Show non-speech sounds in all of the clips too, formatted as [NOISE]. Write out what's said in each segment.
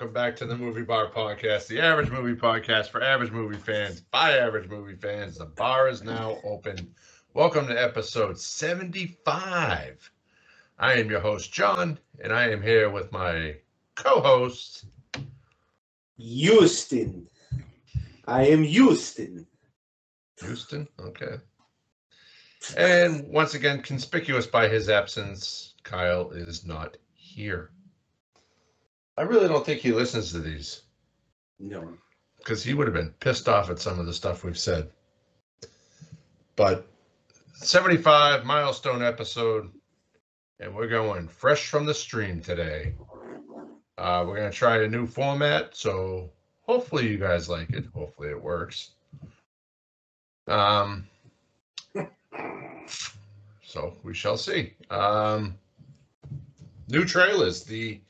Welcome back to the Movie Bar Podcast, the average movie podcast for average movie fans by average movie fans. The bar is now open. Welcome to episode 75. I am your host, John, and I am here with my co host, Justin. I am Justin. Justin. Okay. And once again, conspicuous by his absence, Kyle is not here. I really don't think he listens to these No. because he would have been pissed off at some of the stuff we've said. But 75 milestone episode, and we're going fresh from the stream today. Uh, we're going to try a new format, so hopefully you guys like it. Hopefully it works. Um, [LAUGHS] so we shall see. Um, new trailers. The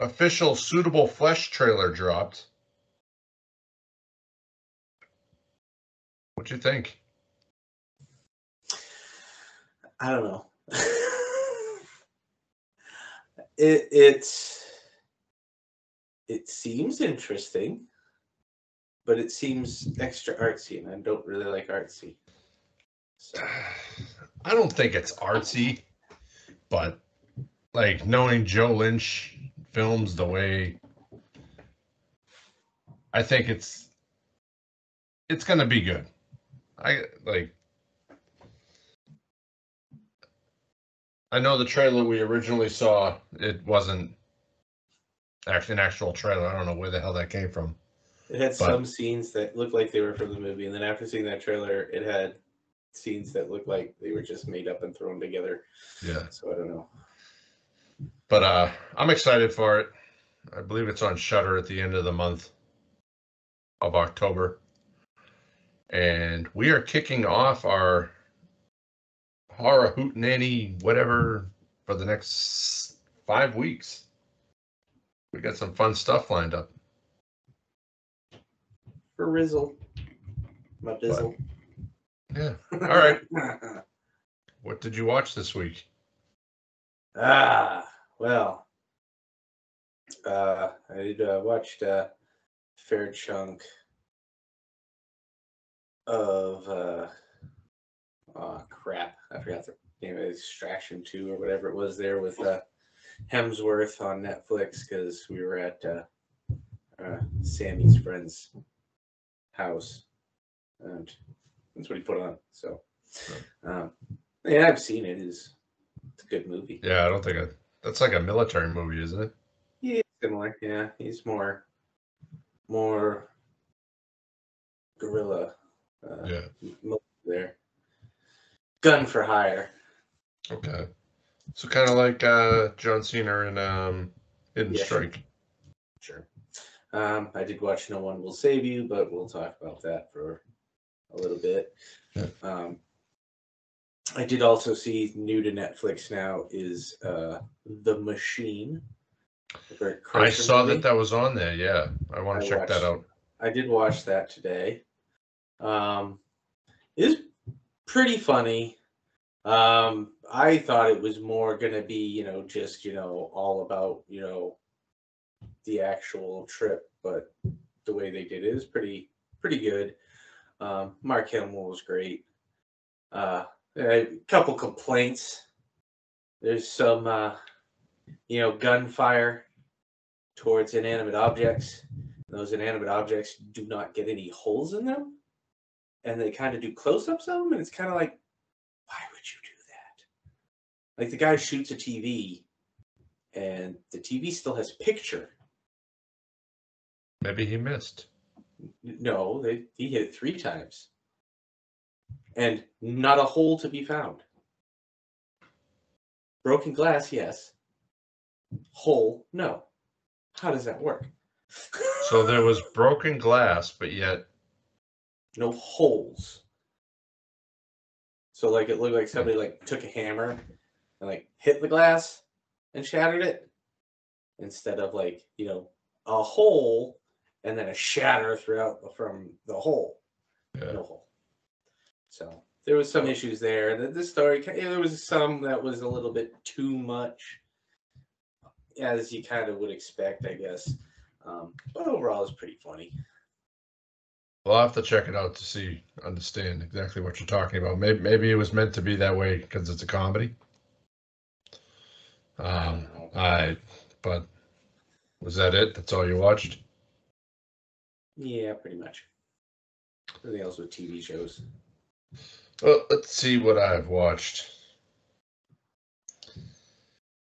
official suitable flesh trailer dropped. What do you think? I don't know. [LAUGHS] it it's it seems interesting, but it seems extra artsy, and I don't really like artsy. So [SIGHS] I don't think it's artsy, but like knowing Joe Lynch films the way I think it's it's gonna be good. I like I know the trailer we originally saw, it wasn't actually an actual trailer. I don't know where the hell that came from. it had But- some scenes that looked like they were from the movie, and then after seeing that trailer, it had scenes that looked like they were just made up and thrown together. Yeah. So I don't know. But uh I'm excited for it. I believe it's on Shudder at the end of the month of October. And we are kicking off our horror hootenanny whatever for the next five weeks. We got some fun stuff lined up. For Rizzle, my Dizzle. Yeah. All right. [LAUGHS] What did you watch this week? Ah, well, uh, I uh, watched a fair chunk of uh, oh crap, I forgot the name of it, Extraction Two or whatever it was there with uh, Hemsworth on Netflix because we were at uh, uh, Sammy's friend's house, and that's what he put on. So, um, yeah, I've seen it. It's it's a good movie. Yeah, I don't think I, that's like a military movie, isn't it? Yeah, similar. Yeah, he's more, more guerrilla. Uh, Yeah. There. Gun for hire. Okay. So kind of like uh John Cena in um Hidden Yeah. Strike. Sure. Um, I did watch No One Will Save You, but we'll talk about that for a little bit. Yeah. Um, I did also see new to Netflix now is uh, The Machine. I saw movie. that that was on there. Yeah, I want I to check that out. I did watch that today. Um, it's pretty funny. Um, I thought it was more gonna be, you know, just you know, all about you know, the actual trip, but the way they did it is pretty pretty good. Um, Mark Hamill was great. Uh, a couple complaints. There's some, uh, you know, gunfire towards inanimate objects those inanimate objects do not get any holes in them and they kind of do close-ups of them and it's kind of like why would you do that like the guy shoots a tv and the tv still has picture Maybe he missed. No they, he hit it three times and not a hole to be found broken glass yes hole no how does that work [LAUGHS] So there was broken glass, but yet no holes. So like it looked like somebody like took a hammer and like hit the glass and shattered it instead of like, you know, a hole and then a shatter throughout from the hole. yeah. No hole. So there was some issues there. The, the story, ki- there was some that was a little bit too much. as you kind of would expect, I guess. Um, but overall, it's pretty funny. Well, I'll have to check it out to see, understand exactly what you're talking about. Maybe maybe it was meant to be that way because it's a comedy. Um, I, but was that it? That's all you watched? Yeah, pretty much. Everything else with TV shows. Well, let's see what I've watched.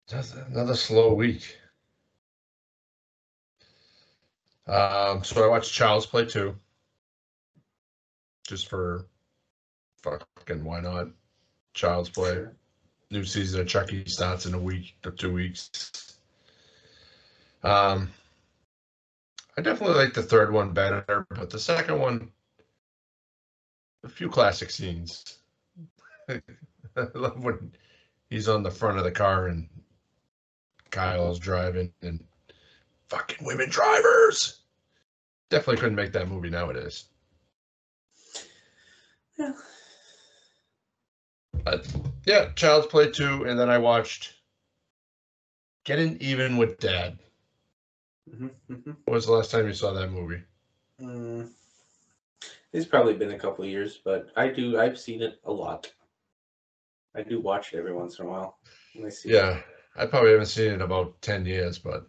Just another slow week. Um, so I watched Child's Play 2. Just for fucking why not? Child's Play. Sure. New season of Chucky starts in a week or two weeks. Um, I definitely like the third one better, but the second one, a few classic scenes. [LAUGHS] I love when he's on the front of the car and Kyle's driving and fucking women drivers. Definitely couldn't make that movie nowadays. Yeah. But yeah, Child's Play 2, and then I watched Getting Even with Dad. Mhm, mhm. When was the last time you saw that movie? Mm, it's probably been a couple of years, but I do. I've seen it a lot. I do watch it every once in a while. I see. Yeah, I probably haven't seen it in about 10 years, but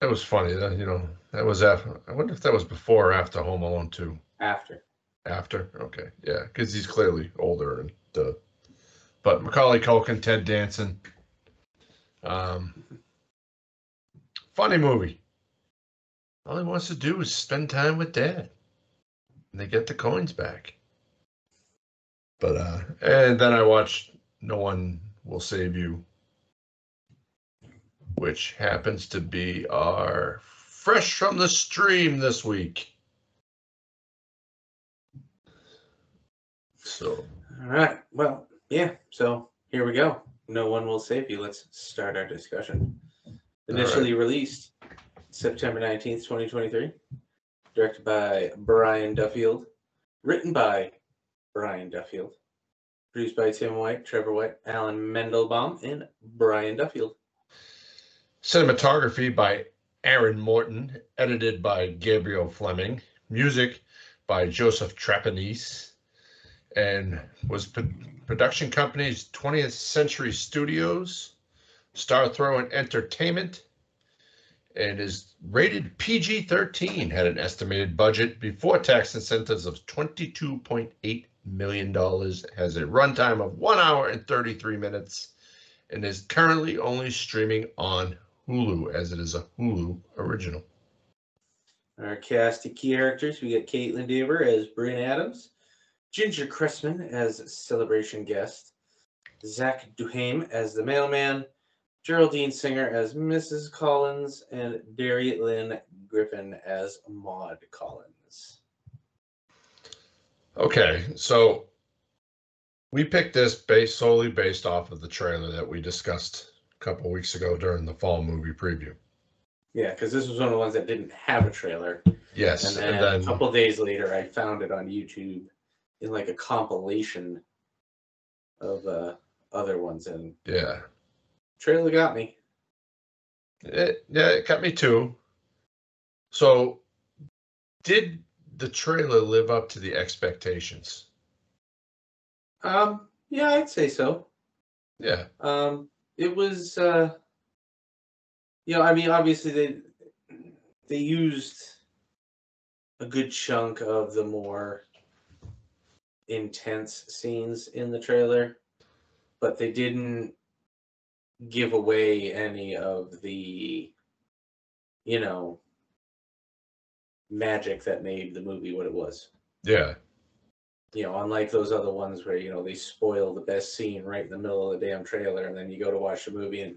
that was funny. That, you know, that was after, I wonder if that was before or after Home Alone 2. after. After? Okay. Yeah, because he's clearly older and uh, but Macaulay Culkin, Ted Danson. Um, funny movie. All he wants to do is spend time with dad. They get the coins back. But uh and then I watched No One Will Save You. Which happens to be our fresh from the stream this week. So All right. Well, yeah. So here we go. No one will save you. Let's start our discussion. Initially released September 19th, 2023. Directed by Brian Duffield. Written by Brian Duffield. Produced by Tim White, Trevor White, Allan Mandelbaum, and Brian Duffield. Cinematography by Aaron Morton, edited by Gabriel Fleming, music by Joseph Trapanese, and was pro- production companies 20th Century Studios, Star Thrower Entertainment, and is rated PG 13. Had an estimated budget before tax incentives of $22.8 million, has a runtime of one hour and 33 minutes, and is currently only streaming on Hulu as it is a Hulu original. Our cast of key characters we got Kaitlyn Dever as Brynn Adams, Ginger Cressman as celebration guest, Zach Duhame as the mailman, Geraldine Singer as Mrs. Collins, and Dari Lynn Griffin as Maud Collins. Okay, so we picked this based solely based off of the trailer that we discussed a couple weeks ago during the fall movie preview. Yeah, because this was one of the ones that didn't have a trailer. Yes, And then, and then a couple days later, I found it on YouTube in like a compilation of uh, other ones, and yeah, trailer got me. it, yeah, it got me too. So, did the trailer live up to the expectations? Um, yeah, I'd say so. Yeah, Um, it was, uh, you know, I mean, obviously they they used a good chunk of the more intense scenes in the trailer, but they didn't give away any of the, you know, magic that made the movie what it was. yeah, You know, unlike those other ones where, you know, they spoil the best scene right in the middle of the damn trailer and then you go to watch the movie and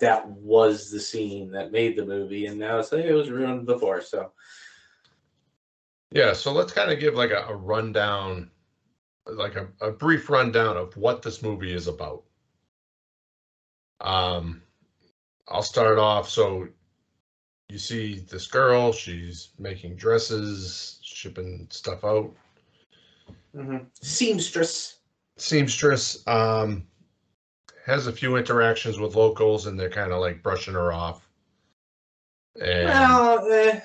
that was the scene that made the movie and now it's like it was ruined before. So yeah. So let's kind of give like a, a rundown, like a, a brief rundown of what this movie is about. Um, I'll start off. So you see this girl, she's making dresses, shipping stuff out. seamstress. Seamstress um, has a few interactions with locals, and they're kind of like brushing her off. And Well, eh,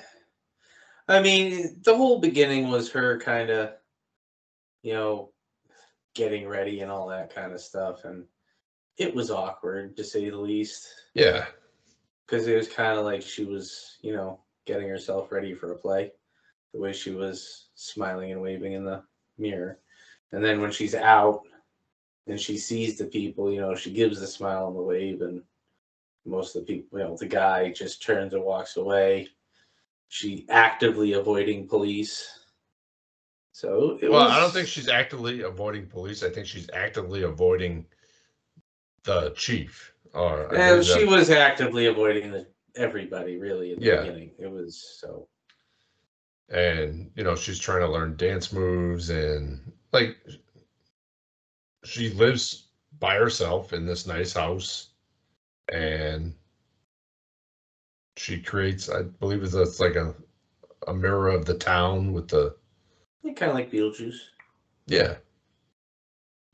I mean, the whole beginning was her kind of, you know, getting ready and all that kind of stuff, and it was awkward to say the least, yeah, because it was kind of like she was, you know, getting herself ready for a play, the way she was smiling and waving in the mirror, and then when she's out and she sees the people, you know, she gives the smile and the wave, and most of the people, you know, the guy just turns and walks away. She actively avoiding police. So it well, was, I don't think she's actively avoiding police. I think she's actively avoiding the chief. Or believe she that- was actively avoiding the, everybody really in the Yeah. beginning. It was so and you know she's trying to learn dance moves and like she lives by herself in this nice house and she creates i believe it's it's like a a mirror of the town with the kind of like Beetlejuice. yeah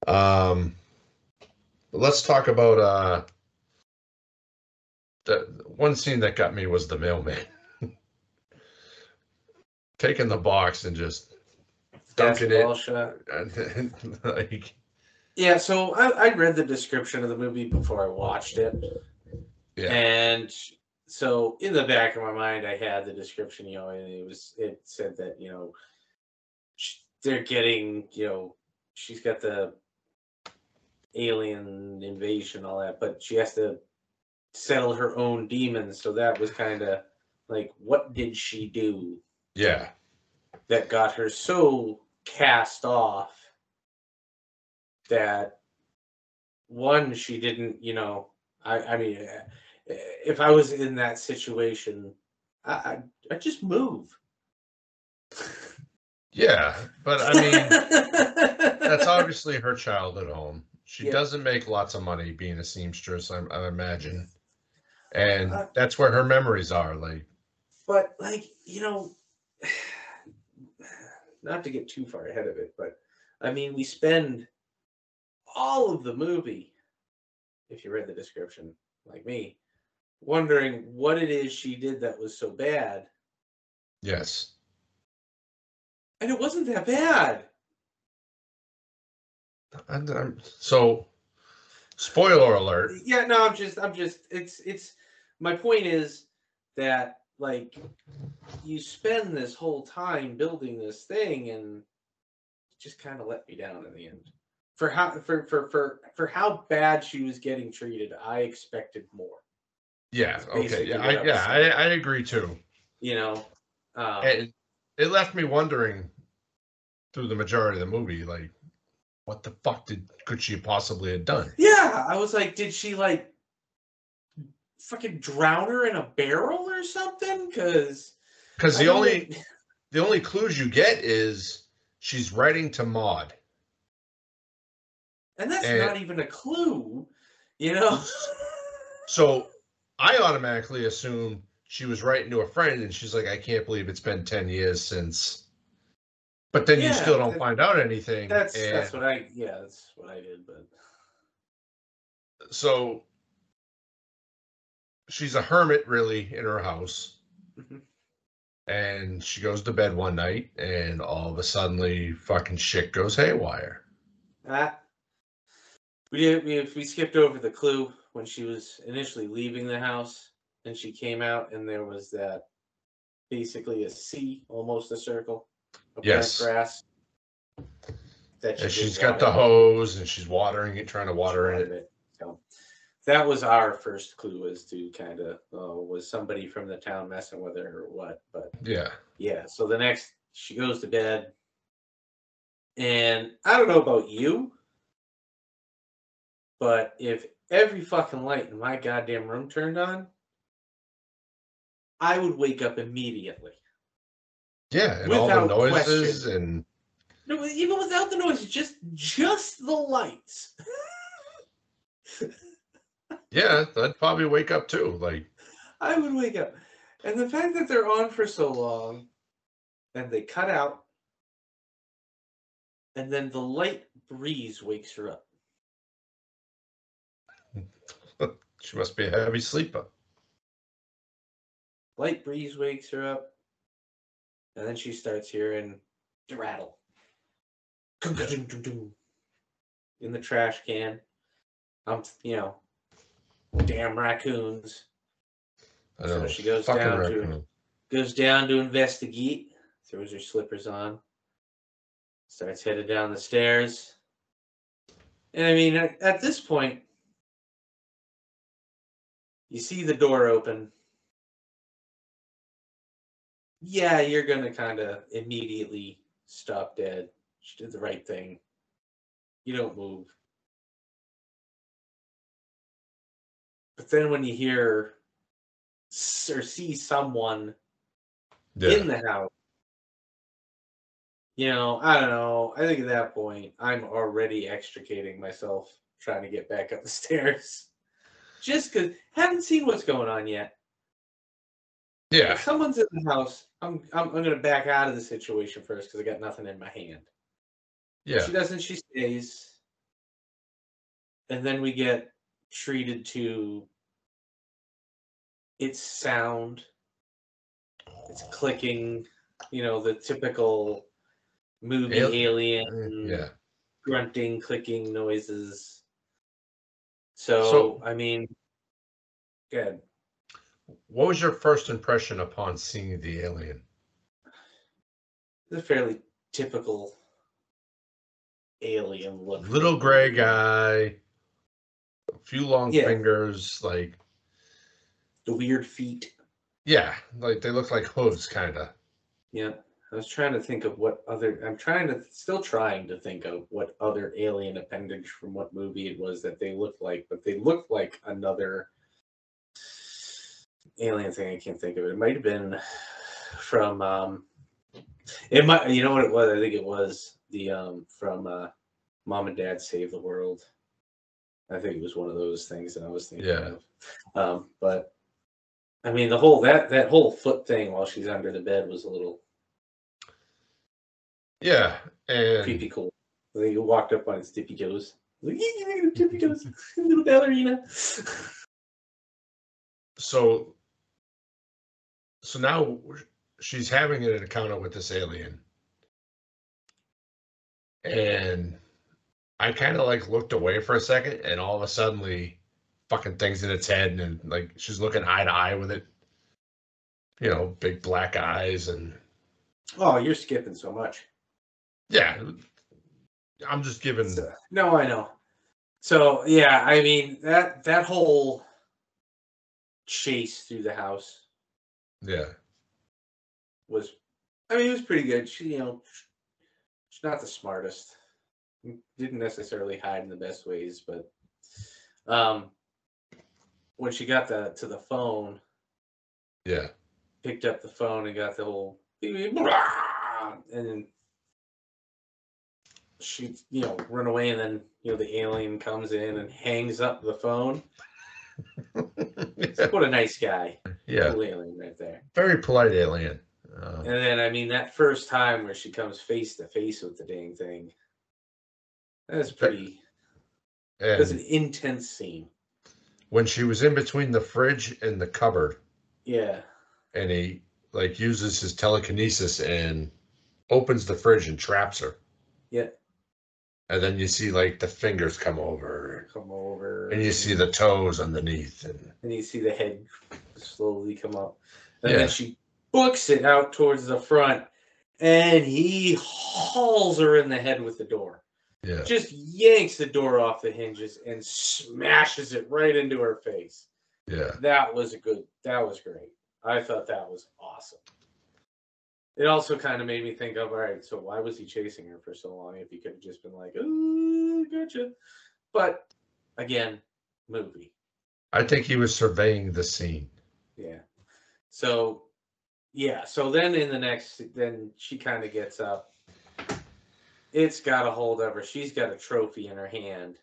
um let's talk about uh the one scene that got me was the mailman [LAUGHS] taking the box and just dunking it Basketball shot. then, [LAUGHS] like Yeah, so I, I read the description of the movie before I watched it. Yeah. And so in the back of my mind, I had the description, you know, and it was, it said that, you know, they're getting, you know, she's got the alien invasion, all that, but she has to settle her own demons. So that was kind of like, what did she do? Yeah. That got her so cast off that one she didn't you know i i mean eh, if i was in that situation i i I'd just move. Yeah but i mean [LAUGHS] that's obviously her childhood home she Yeah. doesn't make lots of money being a seamstress i, I imagine. And Uh, that's where her memories are like. But like you know [SIGHS] not to get too far ahead of it but i mean we spend all of the movie if you read the description like me wondering what it is she did that was so bad. Yes. And it wasn't that bad um, so spoiler alert. Yeah no i'm just i'm just it's it's my point is that like you spend this whole time building this thing and just kind of let me down in the end. For how for for for for how bad she was getting treated i expected more. Yeah okay yeah i yeah I. I agree too. You know um, and it left me wondering through the majority of the movie like what the fuck did could she possibly have done yeah i was like did she like fucking drown her in a barrel or something because because the only [LAUGHS] the only clues you get is she's writing to Maud. and that's and- not even a clue you know [LAUGHS] So I automatically assume she was writing to a friend and she's like, I can't believe it's been 10 years since. But then you Yeah, still don't that- find out anything. That's and that's what I yeah that's what I did but so she's a hermit really in her house. Mhm. And she goes to bed one night and all of a suddenly fucking shit goes haywire. that we did we, we skipped over the clue when she was initially leaving the house and she came out and there was that basically a C almost a circle of Yes. grass that And she's did got the water. hose and she's watering it, trying to water it. So that was our first clue as to kind of uh, was somebody from the town messing with her or what but Yeah. yeah so the next she goes to bed and i don't know about you but if every fucking light in my goddamn room turned on i would wake up immediately Yeah. And all the noises question. and no even without the noise just just the lights [LAUGHS] yeah, I'd probably wake up too. Like, i would wake up and the fact that they're on for so long and they cut out and then the light breeze wakes her up [LAUGHS] She must be a heavy sleeper. Light breeze wakes her up. And then she starts hearing the rattle. In the trash can. Um, you know, damn raccoons. I So she goes fucking down to- Goes down to investigate. Throws her slippers on. Starts headed down the stairs. And I mean, at, at this point, you see the door open. Yeah, you're going to kind of immediately stop dead. She did the right thing. You don't move. But then when you hear or see someone Yeah. in the house. You know, I don't know. I think at that point, I'm already extricating myself, trying to get back up the [LAUGHS] stairs. Just because haven't seen what's going on yet. Yeah. If someone's in the house, I'm I'm, I'm gonna back out of the situation first because I got nothing in my hand. Yeah. She doesn't. She stays, and then we get treated to its sound. It's clicking, you know, the typical movie Al- alien Yeah. grunting, clicking noises. So, So- I mean, good. What was your first impression upon seeing the alien? The fairly typical alien look. Little gray guy, a few long Yeah. fingers, like The weird feet. yeah, like they look like hooves, kind of. Yeah. I was trying to think of what other I'm trying to still trying to think of what other alien appendage from what movie it was that they look like, but they look like another alien thing. I can't think of it. It might have been from um it might you know what it was? I think it was the um from uh Mom and Dad Save the World. I think it was one of those things that I was thinking Yeah. of. Um, but I mean the whole that that whole foot thing while she's under the bed was a little Yeah, and creepy cool. I think you walked up on its tippy toes. Like, "Ee, little tippy toes, [LAUGHS] little ballerina. so so now she's having an encounter with this alien and i kind of like looked away for a second and all of a sudden fucking things in its head and like she's looking eye to eye with it you know big black eyes and Oh, you're skipping so much. yeah i'm just giving So- no, I know. So yeah, I mean that that whole chase through the house yeah was, I mean, it was pretty good. She, you know, she's not the smartest. Didn't necessarily hide in the best ways, but um, when she got the to the phone, yeah picked up the phone and got the whole and then she you know run away and then you know the alien comes in and hangs up the phone [LAUGHS] what a nice guy yeah. Cool alien right there. Very polite alien. Um, and then i mean that first time where she comes face to face with the dang thing that's pretty that's an intense scene. when she was in between the fridge and the cupboard. Yeah. And he like uses his telekinesis and opens the fridge and traps her. yeah And then you see like the fingers come over come over and you see the toes underneath and and you see the head slowly come up. And Yeah. then she books it out towards the front, and he hauls her in the head with the door. yeah. Just yanks the door off the hinges and smashes it right into her face. Yeah. That was a good. That was great. I thought that was awesome. It also kind of made me think of all right. So why was he chasing her for so long? If he could have just been like, "Ooh, gotcha," but again, movie. I think he was surveying the scene. Yeah. So, yeah. So then in the next, then she kind of gets up. It's got a hold of her. She's got a trophy in her hand.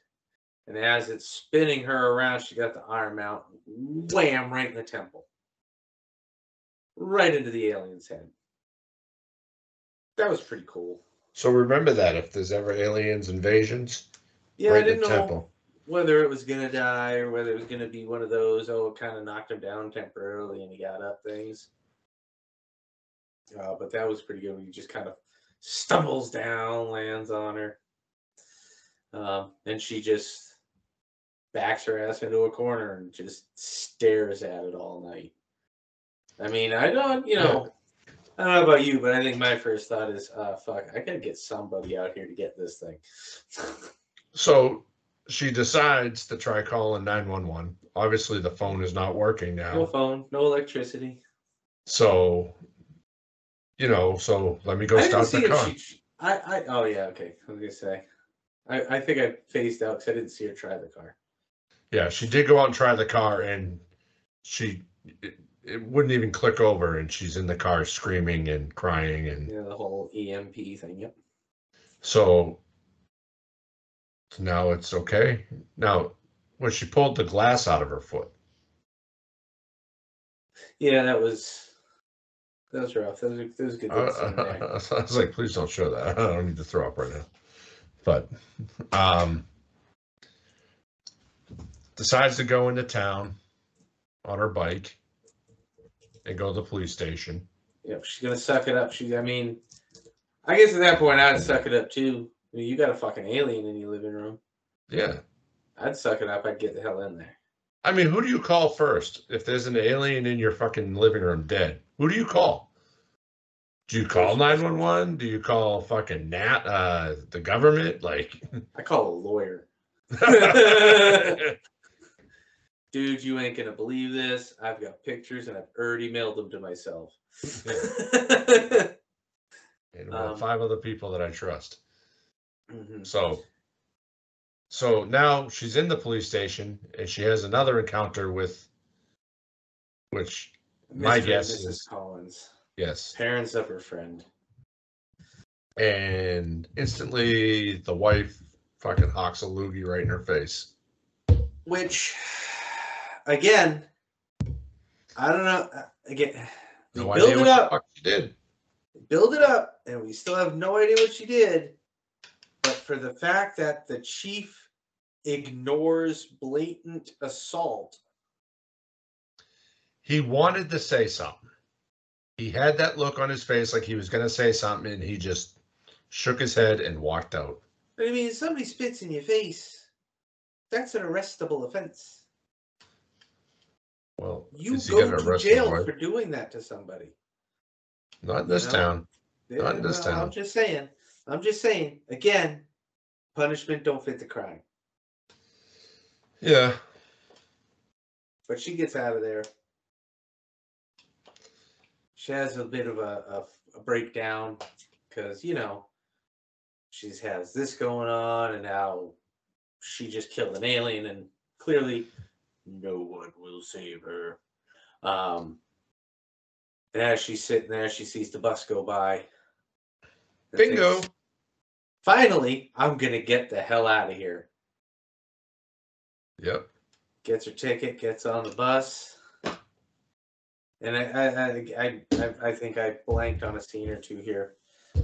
And as it's spinning her around, she got the arm out, wham, right in the temple. Right into the alien's head. That was pretty cool. So remember that if there's ever aliens invasions, Yeah, right I didn't know. temple. whether it was gonna die or whether it was gonna be one of those, oh, it kind of knocked him down temporarily and he got up things. Uh, but that was pretty good. He just kind of stumbles down, lands on her, um, and she just backs her ass into a corner and just stares at it all night. I mean, I don't, you know, I don't know about you, but I think my first thought is, uh, fuck, I gotta get somebody out here to get this thing. So she decides to try calling 911. Obviously, the phone is not working now. no phone, no electricity. So, you know, so let me go I see the car. she. I, I, oh yeah, okay. I was gonna say, I, I think I phased out because I didn't see her try the car. Yeah, she did go out and try the car, and she it, it wouldn't even click over, and she's in the car screaming and crying, and know, the whole EMP thing. Yep. so so now it's okay. Now, when she pulled the glass out of her foot, Yeah, that was that was rough. That was that was good I, there. [LAUGHS] I was like, please don't show that. [LAUGHS] I don't need to throw up right now. But um decides to go into town on her bike and go to the police station. Yep, she's gonna suck it up. She, I mean, I guess at that point I'd suck it up too. I mean, you got a fucking alien in your living room. Yeah. I'd suck it up. I'd get the hell in there. I mean, who do you call first if there's an alien in your fucking living room dead? Who do you call? Do you call 911? Do you call fucking Nat, uh, the government? Like, [LAUGHS] I call a lawyer. [LAUGHS] [LAUGHS] Dude, you ain't gonna believe this. I've got pictures and I've already mailed them to myself. [LAUGHS] and about Um, five other people that I trust. Mhm. So, so now she's in the police station and she has another encounter with, which, My Mr. and guess Mrs. is- Collins, yes, parents of her friend. and instantly the wife fucking hawks a loogie right in her face. Which, again, I don't know. uh, Again, No build it up, she did. build it up, and we still have no idea what she did. But for the fact that the chief ignores blatant assault, He wanted to say something. He had that look on his face like he was going to say something, and he just shook his head and walked out. I mean, if somebody spits in your face, that's an arrestable offense. Well, You is he go to jail for doing that to somebody. Not in this know? town. Not in this town. I'm just saying. I'm just saying. Again, punishment don't fit the crime. Yeah. But she gets out of there. She has a bit of a, a, a breakdown because you know she has this going on, and now she just killed an alien, and clearly no one will save her. Um, and as she's sitting there, she sees the bus go by. Bingo. thinks, Finally, I'm gonna get the hell out of here. Yep. gets her ticket, gets on the bus. And I I, I, I, I- I think I blanked on a scene or two here.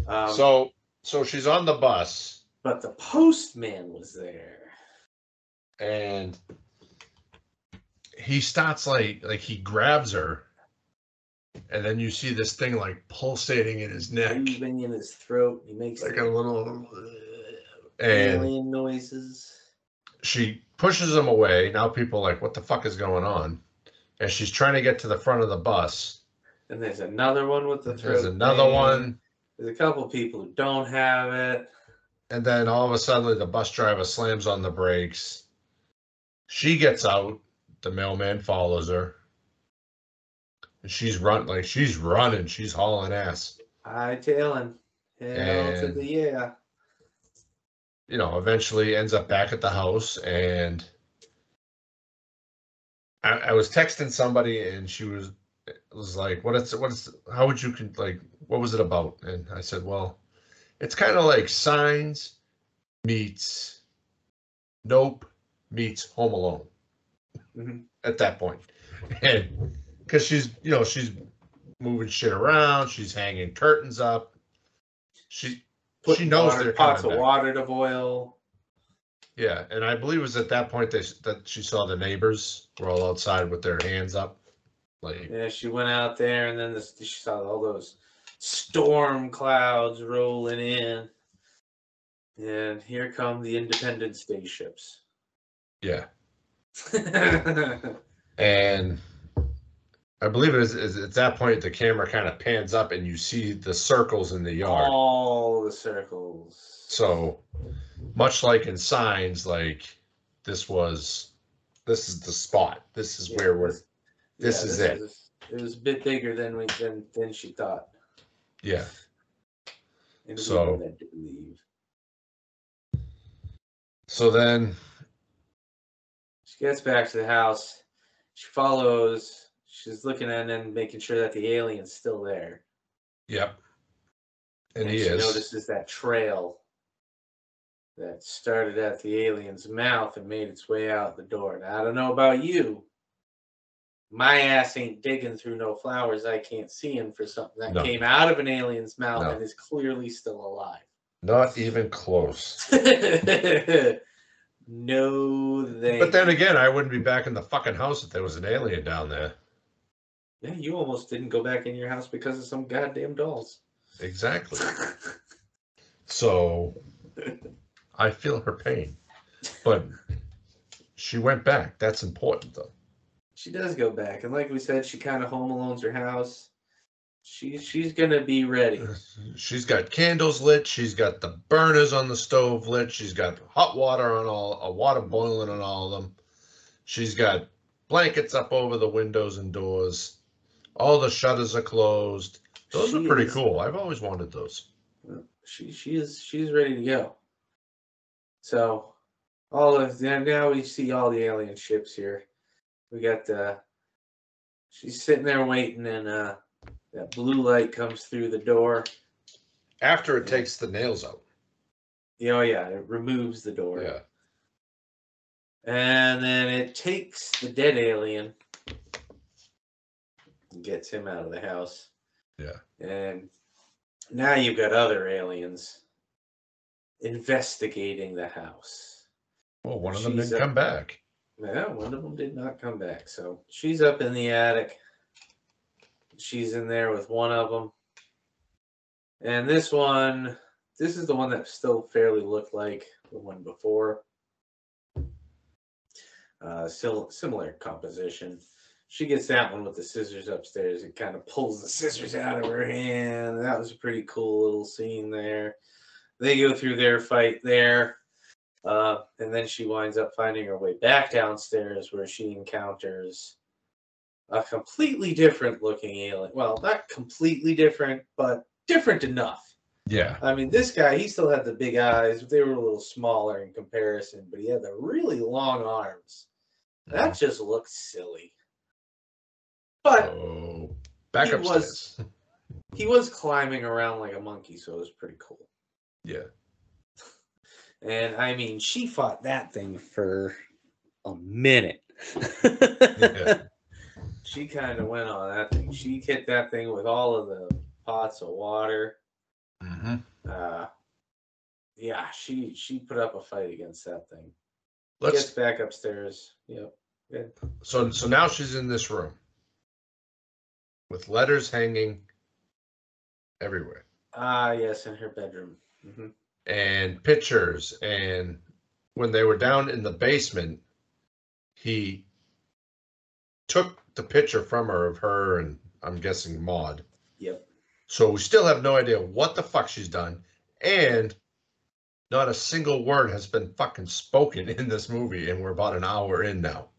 Um, so, so she's on the bus, but the postman was there. and he starts like like he grabs her, and then you see this thing like pulsating in his neck, Moving in his throat. He makes like a little, uh, alien noises. she pushes him away. Now people are like, what the fuck is going on? And she's trying to get to the front of the bus. And there's another one with the throat. There's another thing. one. There's a couple people who don't have it. And then all of a sudden, the bus driver slams on the brakes. She gets out. The mailman follows her. And she's run like she's running. She's hauling ass. Hightailing. Hell to the yeah. You know, eventually ends up back at the house. And I, I was texting somebody, and she was was like, "What is what is how would you con- like what was it about?" And I said, "Well, it's kind of like Signs meets Nope meets Home Alone." Mhm. at that point. [LAUGHS] And because she's, you know, she's moving shit around, she's hanging curtains up. She she knows water- they're pots of back. water to boil. Yeah, and I believe it was at that point they, that she saw the neighbors were all outside with their hands up. Like, Yeah, she went out there, and then this, she saw all those storm clouds rolling in, and here come the Independence Day ships. yeah. And I believe it is, is at that point the camera kind of pans up and you see the circles in the yard. all the circles. So much like in signs, like this was this is the spot. This is Yeah, where we're this- this is it. was- it was a bit bigger than we than than she thought. yeah. And So- were led to believe. So then She gets back to the house. She follows. She's looking it and making sure that the alien's still there. yep. And, he she is. notices that trail that started at the alien's mouth and made its way out the door. Now, I don't know about you. My ass ain't digging through no flowers I can't see in for something that No. came out of an alien's mouth No. and is clearly still alive. Not even close. [LAUGHS] no, they. But then again, I wouldn't be back in the fucking house if there was an alien down there. yeah, you almost didn't go back in your house because of some goddamn dolls. Exactly. [LAUGHS] So I feel her pain. But she went back. That's important though. She does go back, and like we said, she kind of home alones her house. She's she's gonna be ready. She's got candles lit. She's got the burners on the stove lit. She's got hot water on all, a water boiling on all of them. She's got blankets up over the windows and doors. All the shutters are closed. Those She are pretty is- cool. I've always wanted those. She she is she's ready to go. So all of now now we see all the alien ships here. We got the she's sitting there waiting and uh that blue light comes through the door. After it takes the nails out. Oh yeah, it removes the door. Yeah. And then it takes the dead alien and gets him out of the house. Yeah. And now you've got other aliens investigating the house. Well, one of them She's didn't a- come back. Yeah, one of them did not come back. So she's up in the attic. She's in there with one of them. And this one, this is the one that still fairly looked like the one before. Uh, similar composition. She gets that one with the scissors upstairs It kind of pulls the scissors out of her hand. That was a pretty cool little scene there. They go through their fight there. Uh, and then she winds up finding her way back downstairs where she encounters a completely different looking alien. Well, not completely different, but different enough. Yeah. I mean, this guy, he still had the big eyes. But they were a little smaller in comparison, but he had the really long arms. That mm-hmm. just looked silly. But Oh, back He was [LAUGHS] he was climbing around like a monkey, so it was pretty cool. Yeah. And I mean, she fought that thing for a minute. [LAUGHS] Yeah. She kind of went on that thing. She hit that thing with all of the pots of water. hmm Uh, yeah, she she put up a fight against that thing. Let's Gets back upstairs. Yep. Good. So so now she's in this room with letters hanging everywhere Ah, yes, in her bedroom. hmm and pictures and when they were down in the basement he took the picture from her of her and I'm guessing Maude. Yep. So we still have no idea what the fuck she's done and not a single word has been fucking spoken in this movie and we're about an hour in now.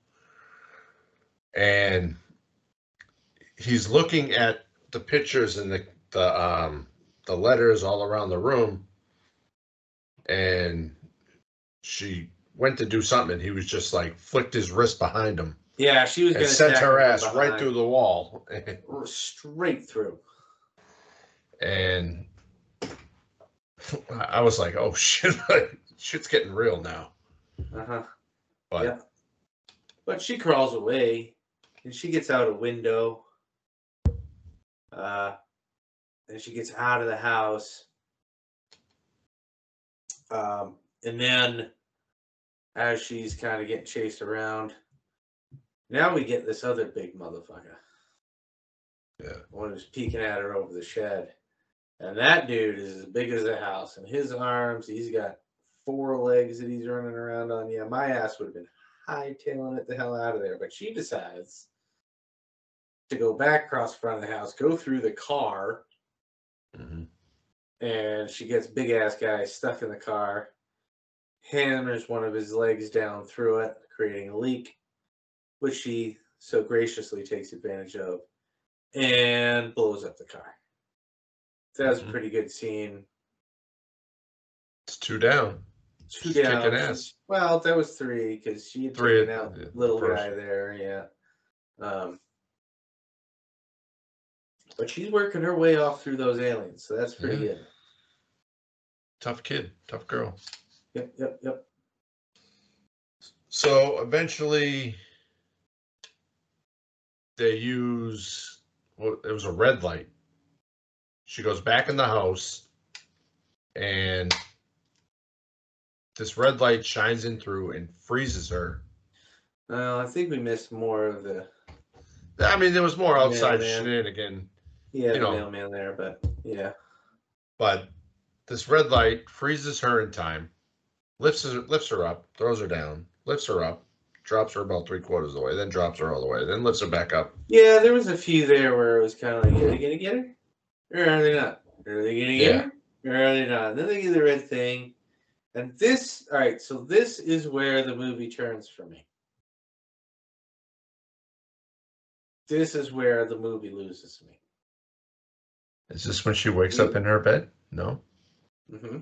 And he's looking at the pictures and the the um the letters all around the room and she went to do something and he was just like flicked his wrist behind him Yeah, she was to sent her ass right through the wall [LAUGHS] straight through. and I I was like, "Oh [LAUGHS] shit, shit's getting real now." Uh huh. But Yeah. But she crawls away and she gets out a window. Uh, and she gets out of the house. Um, and then as she's kind of getting chased around. Now we get this other big motherfucker. Yeah. One who's peeking at her over the shed. And that dude is as big as a house. And his arms, he's got four legs that he's running around on. Yeah, my ass would have been hightailing it the hell out of there. But she decides to go back across the front of the house, go through the car, Mhm. and she gets big ass guy stuck in the car, hammers one of his legs down through it, creating a leak, which she so graciously takes advantage of and blows up the car. That was a Mhm. pretty good scene. It's two down. Two She's kicking down. ass. Well, that was three because she had Three taken out the- little first. guy there. Yeah. Um, but she's working her way off through those aliens, so that's pretty Yeah. good. Tough kid, tough girl. Yep, yep, yep. So eventually, they use well, it was a red light. She goes back in the house, and this red light shines in through and freezes her. Well, I think we missed more of the I mean, there was more outside Mailman. shenanigan, yeah You the know. mailman there, but yeah. but this red light freezes her in time, lifts her, lifts her up, throws her down, lifts her up, drops her about three quarters of the way, then drops her all the way, then lifts her back up. Yeah, there was a few there where it was kind of like, are they gonna get her, or are they not? Are they gonna get her, or are they not? And then they get the red thing, and this. All right, so this is where the movie turns for me. This is where the movie loses me. Is this when she wakes up in her bed? No. Mm-hmm.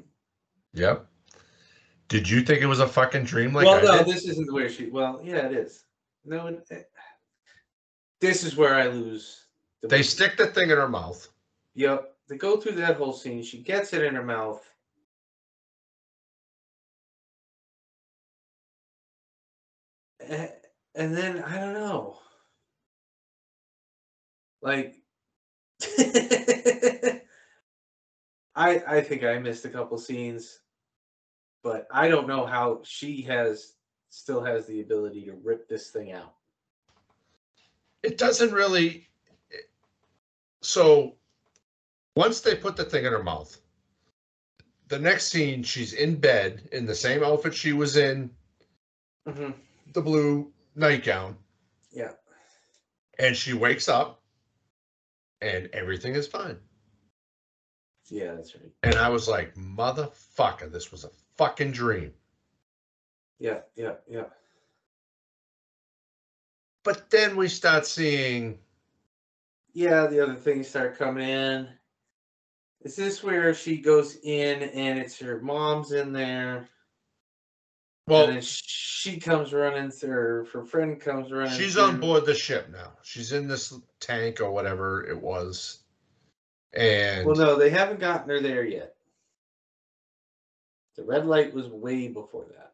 Yep. Did you think it was a fucking dream like well, I no, did? this isn't where she. Well, yeah, it is. No, it, it- this is where I lose. The They movie. stick the thing in her mouth. Yep. They go through that whole scene. She gets it in her mouth. And then I don't know. Like [LAUGHS] I I think I missed a couple scenes, but I don't know how she has still has the ability to rip this thing out. It doesn't really. So once they put the thing in her mouth, the next scene, she's in bed in the same outfit she was in, Mhm. the blue nightgown, Yeah. and she wakes up and everything is fine. Yeah, that's right. And I was like, motherfucker, this was a fucking dream. Yeah, yeah, yeah. But then we start seeing yeah, the other things start coming in. Is this where she goes in and it's her mom's in there? well, she comes running through, her friend comes running. she's on board the ship now. She's in this tank or whatever it was. And Well, no, they haven't gotten her there yet. The red light was way before that.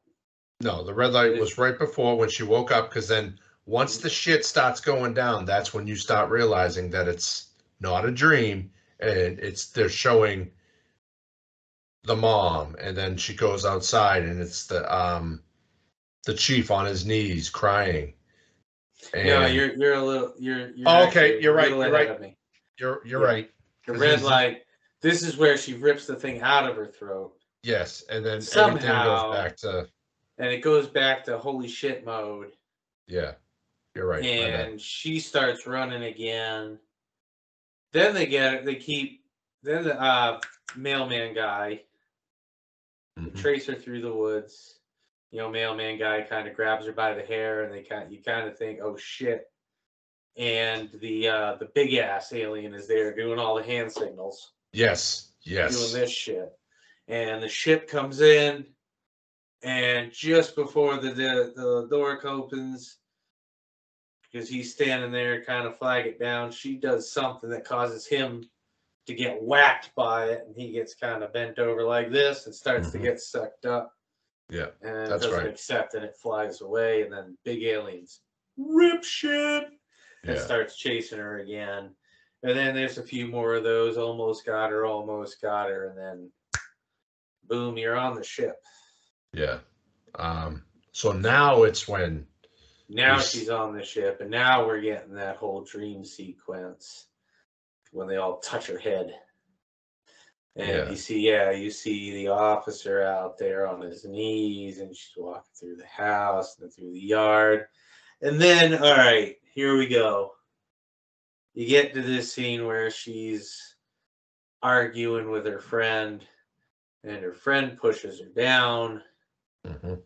No, the red light was right before when she woke up because then once the shit starts going down, that's when you start realizing that it's not a dream and it's they're showing the mom and then she goes outside and it's the um the chief on his knees crying. And yeah, you're you're a little you're. you're Oh, okay, you're right, you're right. you're you're yeah. right. The red light. This is where she rips the thing out of her throat, Yes, and then everything Somehow- goes back to and it goes back to holy shit mode. yeah. You're right. my bad. and she starts running again. Then they get it. They keep. Then the uh, mailman guy Mhm. trace her through the woods. You know, mailman guy kind of grabs her by the hair, and they kind you kind of think, oh shit. And the uh, the big ass alien is there doing all the hand signals, Yes. Yes. doing this shit. And the ship comes in, and just before the the, the door opens, because he's standing there kind of flag it down. She does something that causes him to get whacked by it, and he gets kind of bent over like this and starts Mhm. to get sucked up. Yeah, and that's doesn't right. accept, and it flies away, and then big aliens rip shit and Yeah. starts chasing her again. And then there's a few more of those. Almost got her, almost got her, and then boom, you're on the ship. Yeah. Um, So now it's when Now Yes. she's on the ship, and now we're getting that whole dream sequence when they all touch her head. And Yeah. you see, yeah, you see the officer out there on his knees, and she's walking through the house and through the yard. And then, all right, here we go. You get to this scene where she's arguing with her friend, and her friend pushes her down. Mhm.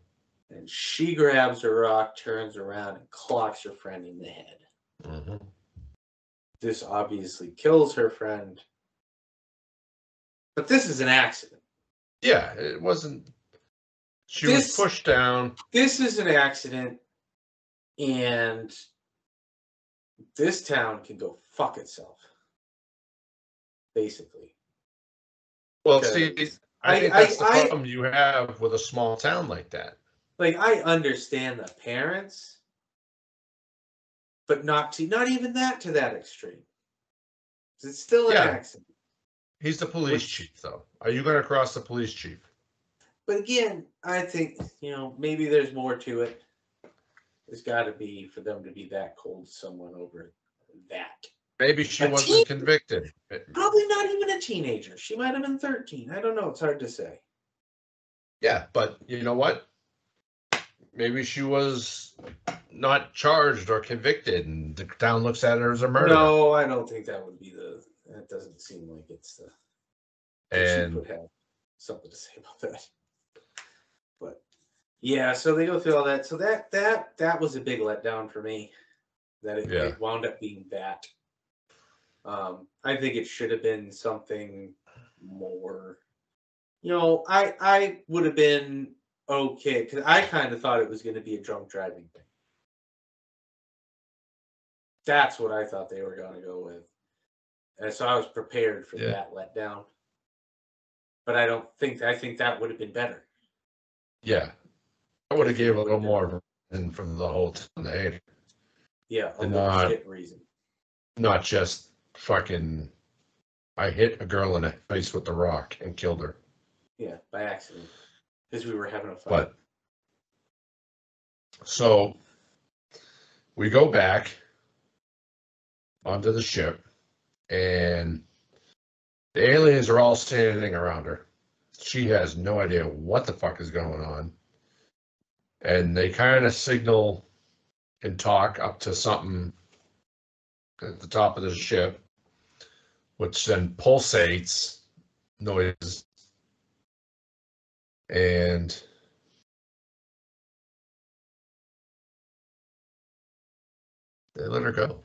And she grabs a rock, turns around, and clocks her friend in the head. Mhm. This obviously kills her friend. But this is an accident. yeah, it wasn't. She This- was pushed down. This is an accident, and this town can go fuck itself. Basically. Well, Okay. see, I I- think I- that's the I- problem you have with a small town like that. Like I understand the parents, but not to not even that to that extreme. It's still an Yeah. accident. He's the police Which- chief, though. Are you going to cross the police chief? But again, I think you know maybe there's more to it. There's got to be for them to be that cold to someone over that. Maybe she A wasn't teen- convicted. Probably not even a teenager. She might have been 13. I don't know. It's hard to say. Yeah, but you know what? Maybe she was not charged or convicted, and the town looks at her as a murder. No, I don't think that would be the. That doesn't seem like it's the. that she and would have something to say about that. But yeah, so they go through all that. So that that that was a big letdown for me. That it, Yeah. it wound up being that. Um, I think it should have been something more. You know, I I would have been okay because I kind of thought it was going to be a drunk driving thing. That's what I thought they were going to go with, and so I was prepared for Yeah. that letdown. But I don't think I think that would have been better. yeah, I would have gave a little more than from the whole town. Hey, Yeah, a And not- reason. not just fucking. I hit a girl in the face with the rock and killed her. Yeah, by accident, because we were having a fight. But so we go back onto the ship, and the aliens are all standing around her. She has no idea what the fuck is going on. And they kind of signal and talk up to something at the top of the ship, which then pulsates noise. And they let her go.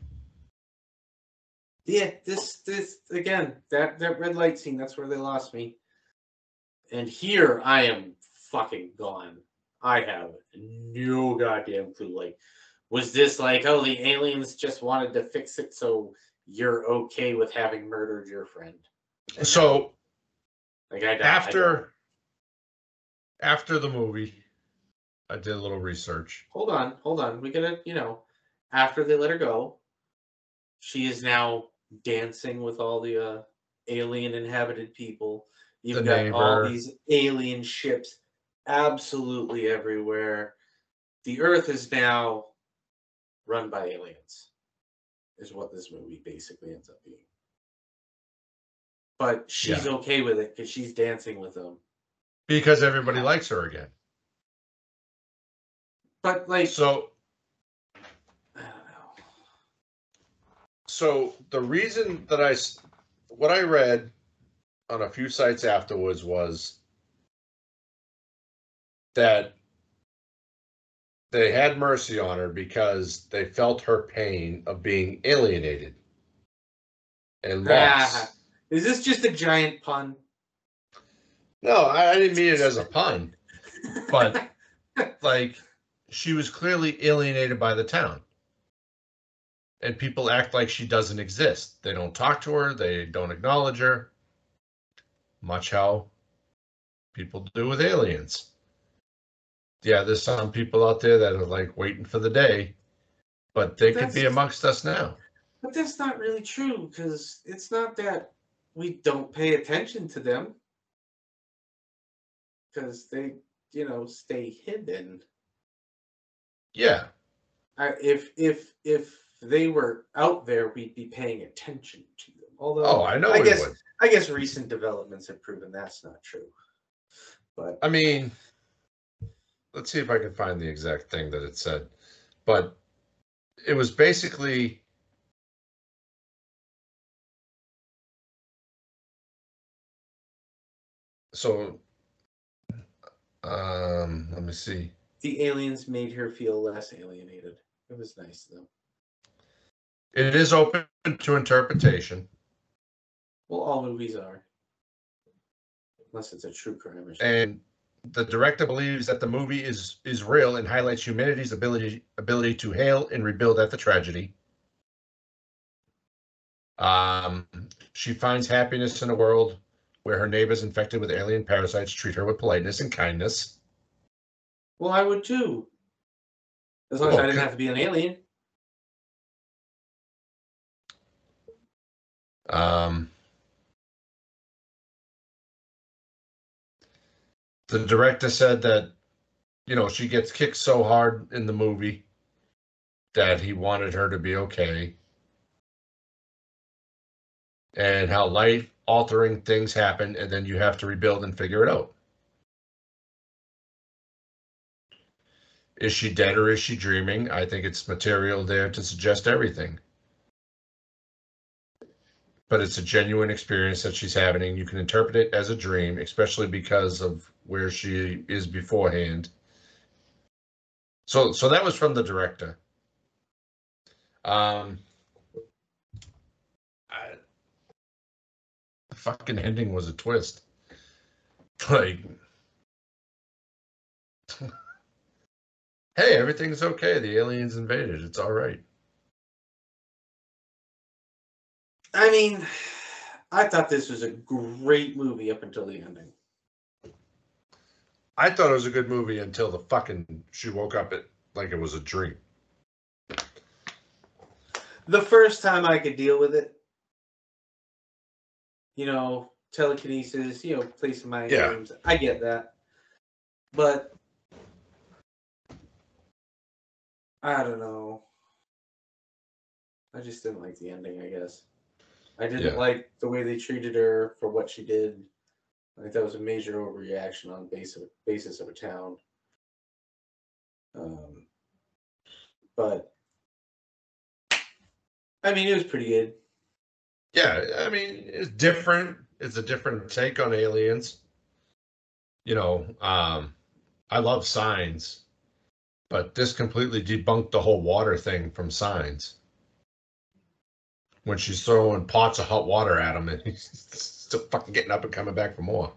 Yeah, this this again that that red light scene. That's where they lost me. And here I am fucking gone. I have no goddamn clue. Like, was this like, oh, the aliens just wanted to fix it so you're okay with having murdered your friend? And So like I, I don't- after after the movie, I did a little research. hold on, hold on. We gotta, you know, after they let her go, she is now dancing with all the uh, alien inhabited people. You've The got all these alien ships absolutely everywhere. The Earth is now run by aliens, is what this movie basically ends up being. But she's Yeah. okay with it because she's dancing with them. Because everybody likes her again. But like, So I don't know. so the reason that I what I read on a few sites afterwards was that they had mercy on her because they felt her pain of being alienated and lost. Ah, is this just a giant pun? No, I, I didn't mean it as a pun, [LAUGHS] but like she was clearly alienated by the town. And people act like she doesn't exist. They don't talk to her, they don't acknowledge her. Much how people do with aliens. Yeah, there's some people out there that are like waiting for the day, but they could be amongst us now. But that's not really true because it's not that we don't pay attention to them because they, you know, stay hidden. Yeah. I, if if if they were out there, we'd be paying attention to them. Although, Oh, I know I guess would. I guess recent developments have proven that's not true. But I mean, let's see if I can find the exact thing that it said. But it was basically so um let me see. the aliens made her feel less alienated. It was nice them. It is open to interpretation Well, all movies are, unless it's a true crime or something. and the director believes that the movie is is real and highlights humanity's ability ability to hail and rebuild after tragedy. Um, she finds happiness in a world where her neighbors infected with alien parasites treat her with politeness and kindness. Well, I would too. As long as I didn't have to be an alien. Um, the director said that, you know, she gets kicked so hard in the movie that he wanted her to be okay. And how life altering things happen, and then you have to rebuild and figure it out. Is she dead or is she dreaming? I think it's material there to suggest everything but it's a genuine experience that she's having. and You can interpret it as a dream, especially because of where she is beforehand. So, so that was from the director. Um, I, the fucking ending was a twist. Like, hey, everything's okay. The aliens invaded. It's all right. I mean, I thought this was a great movie up until the ending. I thought it was a good movie until the fucking she woke up it like it was a dream. The first time I could deal with it, you know, telekinesis, you know, placing my Yeah. games. I get that. But I don't know. I just didn't like the ending, I guess. I didn't Yeah. like the way they treated her for what she did. I think that was a major overreaction on base of, basis of a town. Um, but I mean, it was pretty good. Yeah, I mean, it's different. It's a different take on aliens. You know, um, I love signs, but this completely debunked the whole water thing from signs. When she's throwing pots of hot water at him and [LAUGHS] he's still fucking getting up and coming back for more.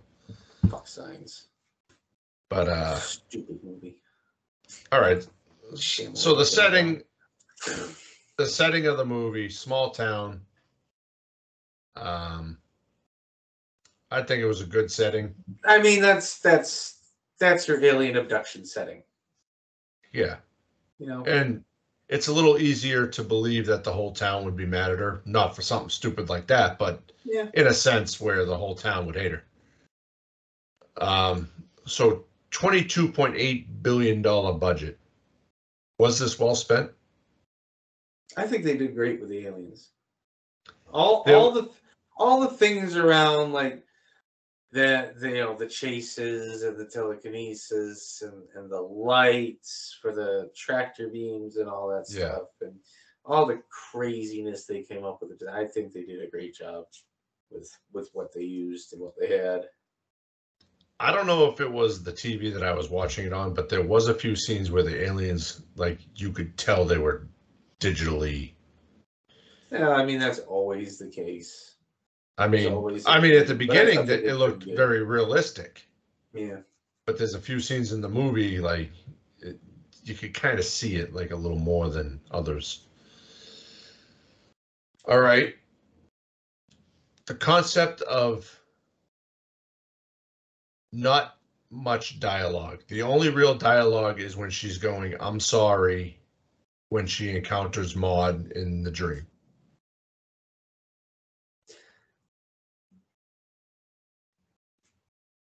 Fuck signs. But uh Stupid movie. all right. Shame So the setting the setting of the movie, small town. Um I think it was a good setting. I mean, that's that's that's your alien abduction setting. Yeah. You know, And it's a little easier to believe that the whole town would be mad at her, not for something stupid like that, but yeah. in a sense where the whole town would hate her. Um, so $22.8 billion budget. Was this well spent? I think they did great with the aliens. All They- all the all the things around like the, the you know the chases and the telekinesis and, and the lights for the tractor beams and all that Yeah. stuff and all the craziness they came up with. I think they did a great job with with what they used and what they had. I don't know if it was the TV that I was watching it on, but there was a few scenes where the aliens, like you could tell they were digitally. Yeah, I mean that's always the case. I mean, I mean, at the beginning, that it looked very realistic. Yeah. but there's a few scenes in the movie like it, you could kind of see it like a little more than others. All right. The concept of not much dialogue. The only real dialogue is when she's going, I'm sorry, when she encounters Maude in the dream.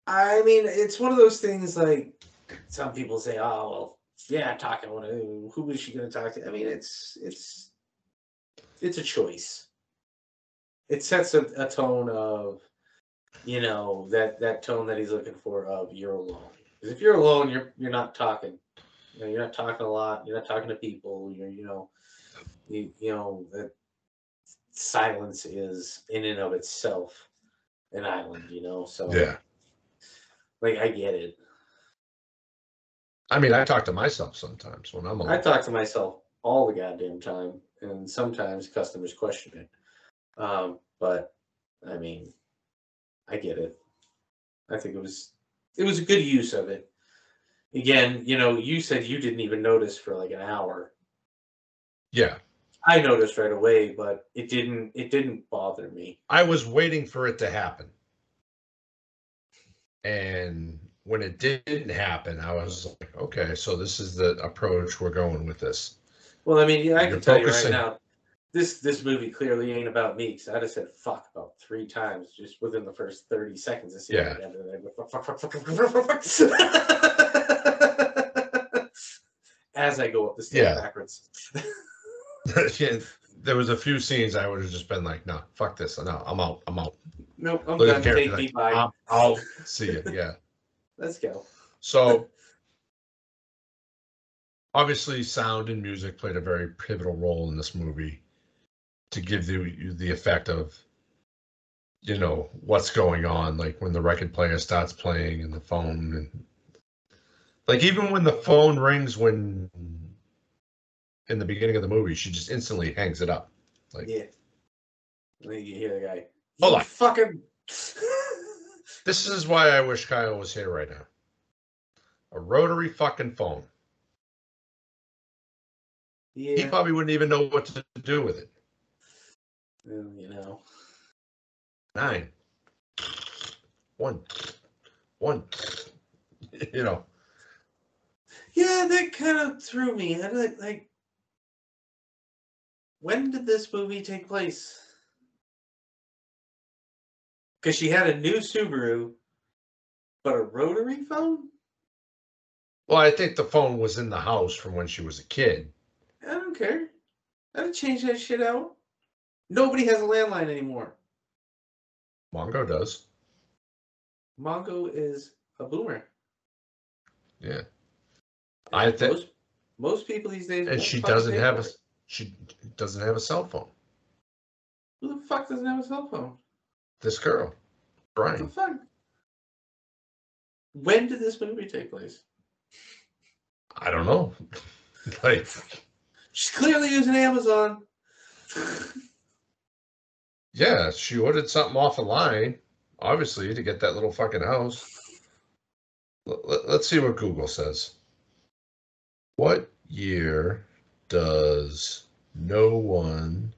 I mean, it's one of those things like some people say, oh, well, yeah, talking. What? Who is she going to talk to? I mean, it's it's it's a choice. It sets a, a tone of, you know, that that tone that he's looking for of you're alone. Because if you're alone, you're you're not talking. You know, you're not talking a lot. You're not talking to people. You're you know, you you know that silence is in and of itself an island. You know, so Yeah. Like I get it. I mean, I talk to myself sometimes when I'm I talk to myself all the goddamn time, and sometimes customers question it. Um, but I mean, I get it. I think it was it was a good use of it. Again, you know, you said you didn't even notice for like an hour. Yeah. I noticed right away, but it didn't it didn't bother me. I was waiting for it to happen. And when it didn't happen, I was like, okay, so this is the approach we're going with this. Well, I mean, yeah, I You're can tell you right now, this this movie clearly ain't about me because I'd have said fuck about three times just within the first thirty seconds of seeing Yeah. it. As I go up the stairs Yeah. backwards. Yeah, [LAUGHS] there was a few scenes I would have just been like, no, fuck this. No, I'm out. I'm out. Nope, I'm Look done. at the Take me like, by. I'm out. See you. Yeah. [LAUGHS] Let's go. So obviously sound and music played a very pivotal role in this movie to give you you the effect of you know what's going on like when the record player starts playing and the phone and like even when the phone rings when in the beginning of the movie she just instantly hangs it up like Yeah. Then you hear the guy. Hold on." Fucking. [LAUGHS] this is why i wish kyle was here right now a rotary fucking phone Yeah. he probably wouldn't even know what to do with it well, you know. nine, one, one, [LAUGHS] you know, Yeah, that kind of threw me. I like, like, when did this movie take place? Because she had a new Subaru, but a rotary phone. well, I think the phone was in the house from when she was a kid. I don't care. I'd change that shit out. Nobody has a landline anymore. Mongo does. Mongo is a boomer. Yeah. I think most, most people these days. And she doesn't have a, she doesn't have a cell phone. Who the fuck doesn't have a cell phone? This girl, Brynn. When did this movie take place? I don't know. [LAUGHS] like, She's clearly using Amazon. yeah, she ordered something off the line, obviously, to get that little fucking house. L- let's see what Google says. What year does no one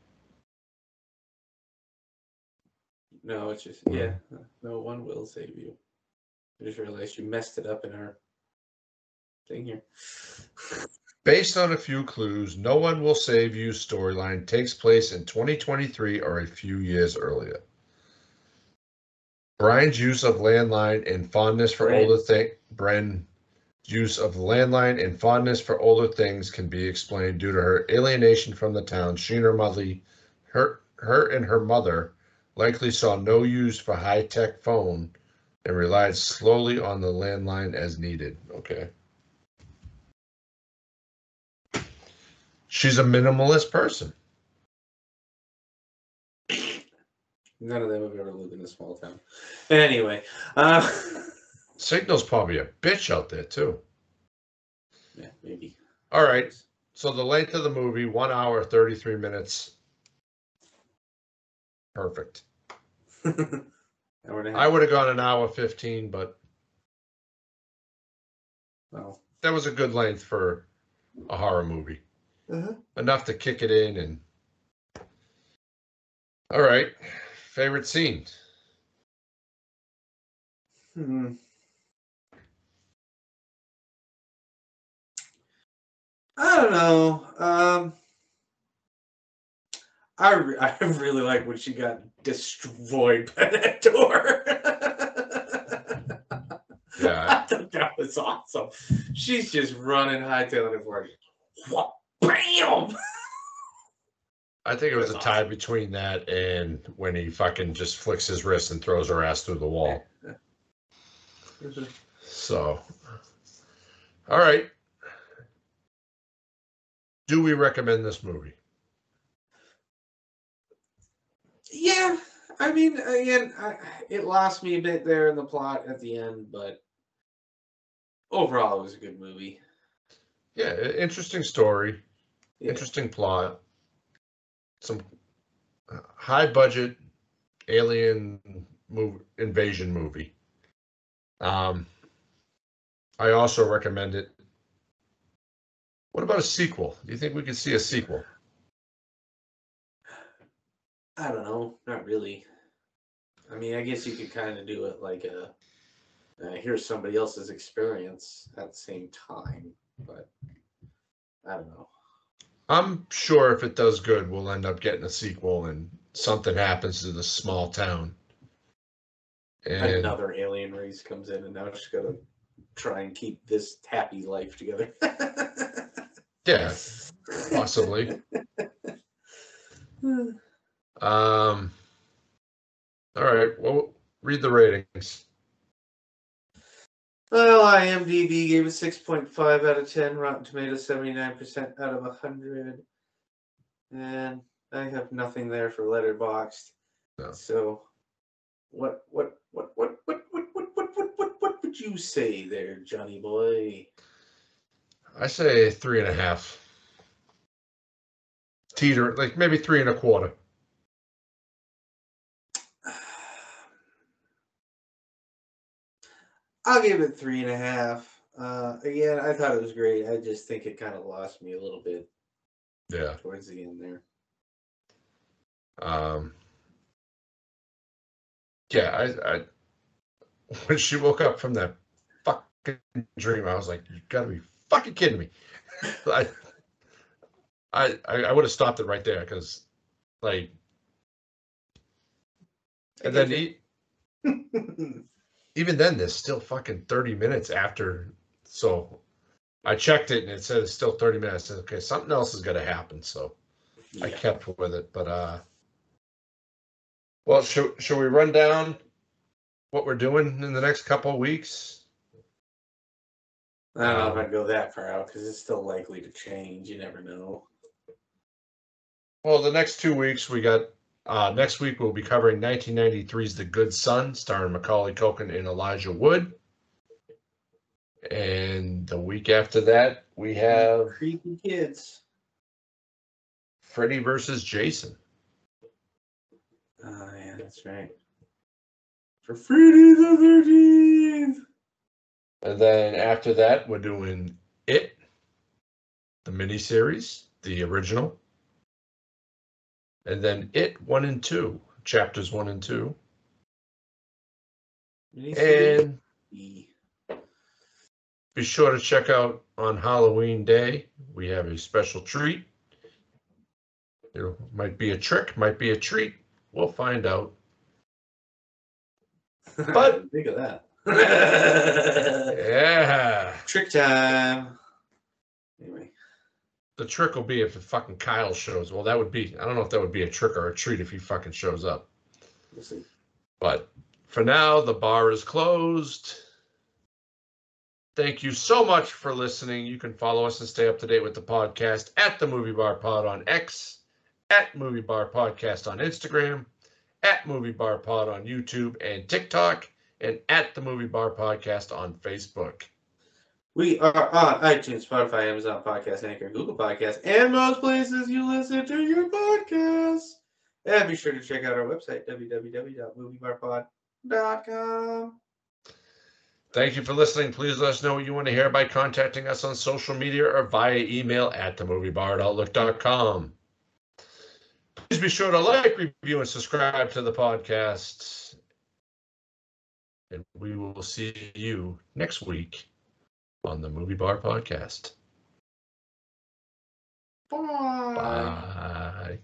no, it's just yeah. No one will save you. I just realized you messed it up in our thing here. [LAUGHS] Based on a few clues, No One Will Save You storyline takes place in 2023 or a few years earlier. Brynn's use of landline and fondness for Brynn. older thing Brynn use of landline and fondness for older things can be explained due to her alienation from the town. She and her mother her her and her mother likely saw no use for high-tech phone and relied slowly on the landline as needed. Okay. She's a minimalist person. None of them have ever lived in a small town. Anyway, uh, [LAUGHS] Signal's probably a bitch out there too. yeah, maybe. All right. So the length of the movie, one hour, 33 minutes. Perfect. Hour and a I would have gone an hour 15, but Well, that was a good length for a horror movie. uh-huh. Enough to kick it in and. All right. Favorite scene? Hmm. I don't know. Um, I re- [LAUGHS] I really like when she got destroyed by that door. [LAUGHS] Yeah. I thought that was awesome. She's just running, hightailing it for it. Bam! I think it was a tie between that and when he fucking just flicks his wrist and throws her ass through the wall. So, all right. Do we recommend this movie? Yeah, I mean, again, I, it lost me a bit there in the plot at the end, but overall, it was a good movie. Yeah, interesting story, Yeah. interesting plot, some uh, high budget alien move invasion movie. Um, I also recommend it. What about a sequel? Do you think we could see a sequel? I don't know, not really. I mean, I guess you could kind of do it like a uh, here's somebody else's experience at the same time, but I don't know. I'm sure if it does good, we'll end up getting a sequel and something happens to the small town. And Another alien race comes in, and now she's got to try and keep this happy life together. yeah, possibly. Um, all right. Well, read the ratings. Well, IMDb gave it 6.5 out of 10, Rotten Tomatoes 79% out of 100. And I have nothing there for Letterboxd. No. So what what what what what what what what what what what would you say there, Johnny boy? I say three and a half. Teeter, like maybe three and a quarter. I'll give it three and a half. Uh, again, I thought it was great. I just think it kind of lost me a little bit Yeah. towards the end there. Um. Yeah, I, I [LAUGHS] when she woke up from that fucking dream, I was like, "You gotta be fucking kidding me!" [LAUGHS] I, I, I would have stopped it right there because, like, and then e- [LAUGHS] even then, there's still fucking 30 minutes after. So I checked it and it says still 30 minutes. Said, okay, something else is going to happen. So I kept with it. But, uh, well, should, should we run down what we're doing in the next couple of weeks? I don't know if Um, I'd go that far out because it's still likely to change. You never know. Well, the next two weeks, we got, uh, next week, we'll be covering 1993's The Good Son, starring Macaulay Culkin and Elijah Wood. And the week after that, we have creepy kids. Freddy versus Jason. Oh yeah, that's right. For Freddy the Thirteenth. And then after that, we're doing It, the miniseries, the original. And then It 1 and 2, chapters 1 and 2. And be sure to check out on Halloween Day. We have a special treat. There might be a trick, might be a treat. We'll find out. [LAUGHS] But- think of that. [LAUGHS] Yeah. Trick time. The trick will be if fucking Kyle shows. Well, that would be, I don't know if that would be a trick or a treat if he fucking shows up. we'll see. But for now, the bar is closed. Thank you so much for listening. You can follow us and stay up to date with the podcast at the Movie Bar Pod on X, at Movie Bar Podcast on Instagram, at Movie Bar Pod on YouTube and TikTok, and at the Movie Bar Podcast on Facebook. We are on iTunes, Spotify, Amazon Podcast, Anchor, Google Podcasts, and most places you listen to your podcasts. And be sure to check out our website, www.moviebarpod.com. Thank you for listening. Please let us know what you want to hear by contacting us on social media or via email at themoviebar at outlook.com. Please be sure to like, review, and subscribe to the podcast. And we will see you next week on the Movie Bar Podcast. Bye. Bye.